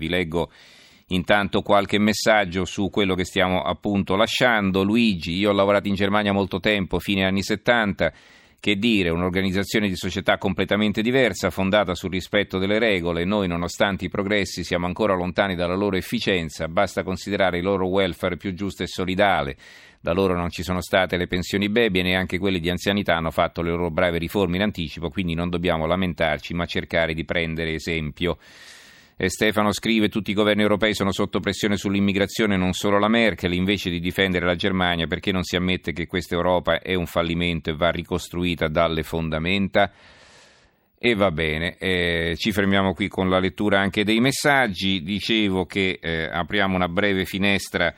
Vi leggo intanto qualche messaggio su quello che stiamo appunto lasciando. Luigi, io ho lavorato in Germania molto tempo, fine anni 70. Che dire, un'organizzazione di società completamente diversa, fondata sul rispetto delle regole. Noi, nonostante i progressi, siamo ancora lontani dalla loro efficienza. Basta considerare il loro welfare più giusto e solidale. Da loro non ci sono state le pensioni baby e neanche quelle di anzianità hanno fatto le loro brave riforme in anticipo, quindi non dobbiamo lamentarci, ma cercare di prendere esempio. E Stefano scrive tutti i governi europei sono sotto pressione sull'immigrazione, non solo la Merkel, invece di difendere la Germania perché non si ammette che questa Europa è un fallimento e va ricostruita dalle fondamenta. E va bene, eh, ci fermiamo qui con la lettura anche dei messaggi. Dicevo che eh, apriamo una breve finestra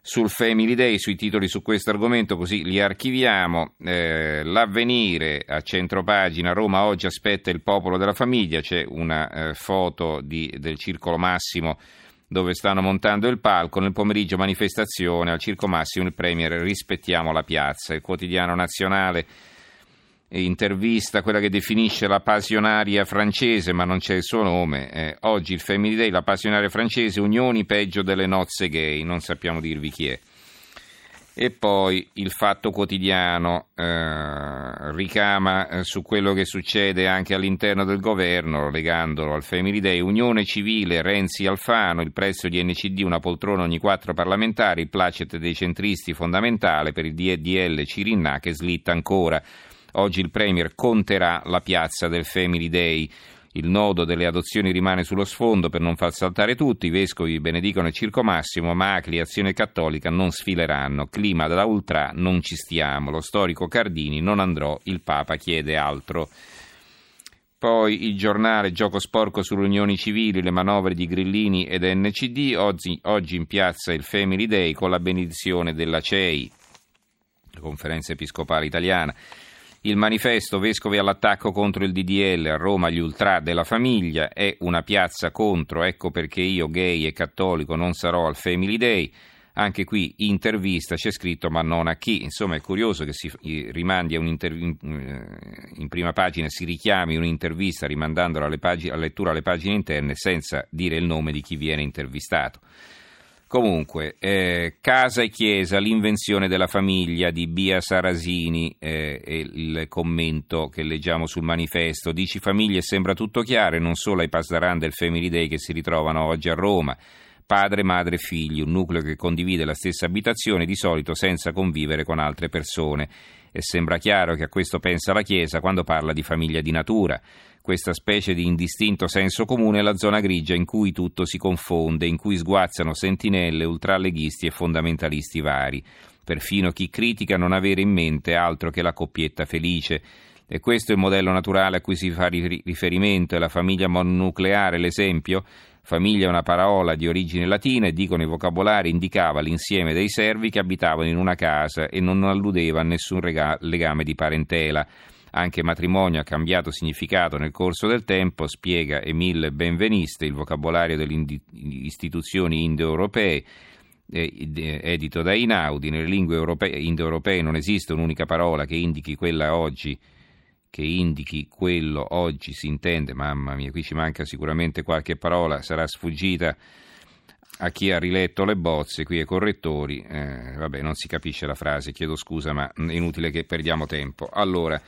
sul Family Day, sui titoli su questo argomento, così li archiviamo. Eh, l'avvenire a centropagina, Roma oggi aspetta il popolo della famiglia, c'è una eh, foto di, del Circolo Massimo dove stanno montando il palco, nel pomeriggio manifestazione al Circo Massimo il Premier rispettiamo la piazza, il quotidiano nazionale intervista, quella che definisce la passionaria francese, ma non c'è il suo nome. Eh, oggi il Family Day, la passionaria francese, unioni peggio delle nozze gay, non sappiamo dirvi chi è. E poi il fatto quotidiano eh, ricama eh, su quello che succede anche all'interno del governo, legandolo al Family Day. Unione civile, Renzi Alfano, il prezzo di NCD, una poltrona ogni quattro parlamentari, il placet dei centristi fondamentale per il DDL Cirinna che slitta ancora. Oggi il Premier conterà la piazza del Family Day. Il nodo delle adozioni rimane sullo sfondo per non far saltare tutti. I vescovi benedicono il Circo Massimo, Macli e Azione Cattolica non sfileranno. Clima da ultra, non ci stiamo. Lo storico Cardini, non andrò. Il Papa chiede altro. Poi il giornale Gioco sporco sulle unioni civili, le manovre di Grillini ed NCD. Oggi, oggi in piazza il Family Day con la benedizione della CEI, la Conferenza Episcopale Italiana. Il manifesto Vescovi all'attacco contro il DDL a Roma gli ultra della famiglia è una piazza contro, ecco perché io gay e cattolico non sarò al Family Day. Anche qui intervista c'è scritto ma non a chi. Insomma è curioso che si rimandi a eh, in prima pagina, si richiami un'intervista rimandandola alla, pag- alla lettura alle pagine interne senza dire il nome di chi viene intervistato. Comunque, eh, casa e chiesa, l'invenzione della famiglia di Bia Sarasini, eh, il commento che leggiamo sul manifesto. Dici famiglie sembra tutto chiaro e non solo ai Pasdaran del Family Day che si ritrovano oggi a Roma. Padre, madre e figli, un nucleo che condivide la stessa abitazione di solito senza convivere con altre persone. E sembra chiaro che a questo pensa la Chiesa quando parla di famiglia di natura. Questa specie di indistinto senso comune è la zona grigia in cui tutto si confonde, in cui sguazzano sentinelle, ultraleghisti e fondamentalisti vari. Perfino chi critica non avere in mente altro che la coppietta felice. E questo è il modello naturale a cui si fa riferimento, è la famiglia mononucleare l'esempio? Famiglia è una parola di origine latina e dicono i vocabolari indicava l'insieme dei servi che abitavano in una casa e non alludeva a nessun rega- legame di parentela. Anche matrimonio ha cambiato significato nel corso del tempo, spiega Emile Benveniste, il vocabolario delle istituzioni indoeuropee, edito da Inaudi. Nelle lingue europee, indoeuropee non esiste un'unica parola che indichi quella oggi che indichi quello oggi si intende, mamma mia, qui ci manca sicuramente qualche parola, sarà sfuggita a chi ha riletto le bozze, qui ai correttori, eh, vabbè non si capisce la frase, chiedo scusa ma è inutile che perdiamo tempo. Allora,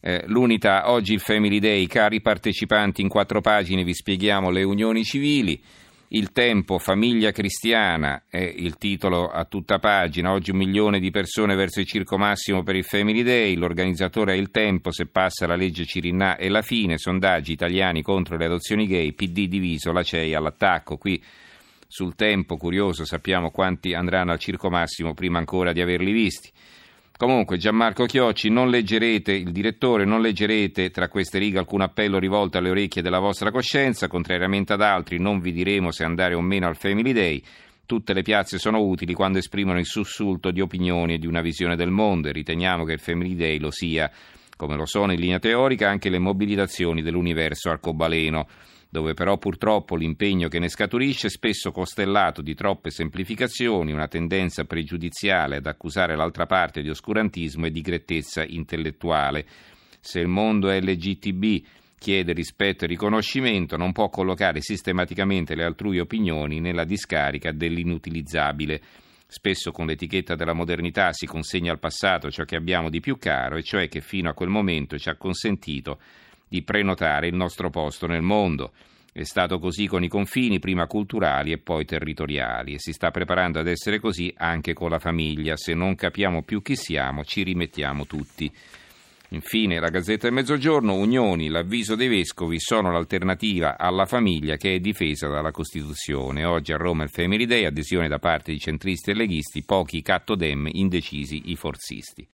eh, l'unità, oggi il Family Day, cari partecipanti, in quattro pagine vi spieghiamo le unioni civili. Il tempo, famiglia cristiana, è il titolo a tutta pagina. Oggi un milione di persone verso il circo massimo per il Family Day. L'organizzatore è il tempo, se passa la legge Cirinà è la fine. Sondaggi italiani contro le adozioni gay, PD diviso, la CEI all'attacco. Qui sul tempo, curioso, sappiamo quanti andranno al circo massimo prima ancora di averli visti. Comunque, Gianmarco Chiocci, non leggerete, il direttore, non leggerete tra queste righe alcun appello rivolto alle orecchie della vostra coscienza, contrariamente ad altri non vi diremo se andare o meno al Family Day. Tutte le piazze sono utili quando esprimono il sussulto di opinioni e di una visione del mondo e riteniamo che il Family Day lo sia, come lo sono in linea teorica anche le mobilitazioni dell'universo arcobaleno dove però purtroppo l'impegno che ne scaturisce è spesso costellato di troppe semplificazioni, una tendenza pregiudiziale ad accusare l'altra parte di oscurantismo e di grettezza intellettuale. Se il mondo LGTB chiede rispetto e riconoscimento, non può collocare sistematicamente le altrui opinioni nella discarica dell'inutilizzabile. Spesso con l'etichetta della modernità si consegna al passato ciò che abbiamo di più caro, e cioè che fino a quel momento ci ha consentito di prenotare il nostro posto nel mondo. È stato così con i confini, prima culturali e poi territoriali, e si sta preparando ad essere così anche con la famiglia. Se non capiamo più chi siamo, ci rimettiamo tutti. Infine, la Gazzetta del Mezzogiorno, Unioni, l'avviso dei vescovi sono l'alternativa alla famiglia che è difesa dalla Costituzione. Oggi a Roma il Family Day, adesione da parte di centristi e leghisti, pochi cattodem, indecisi i forzisti.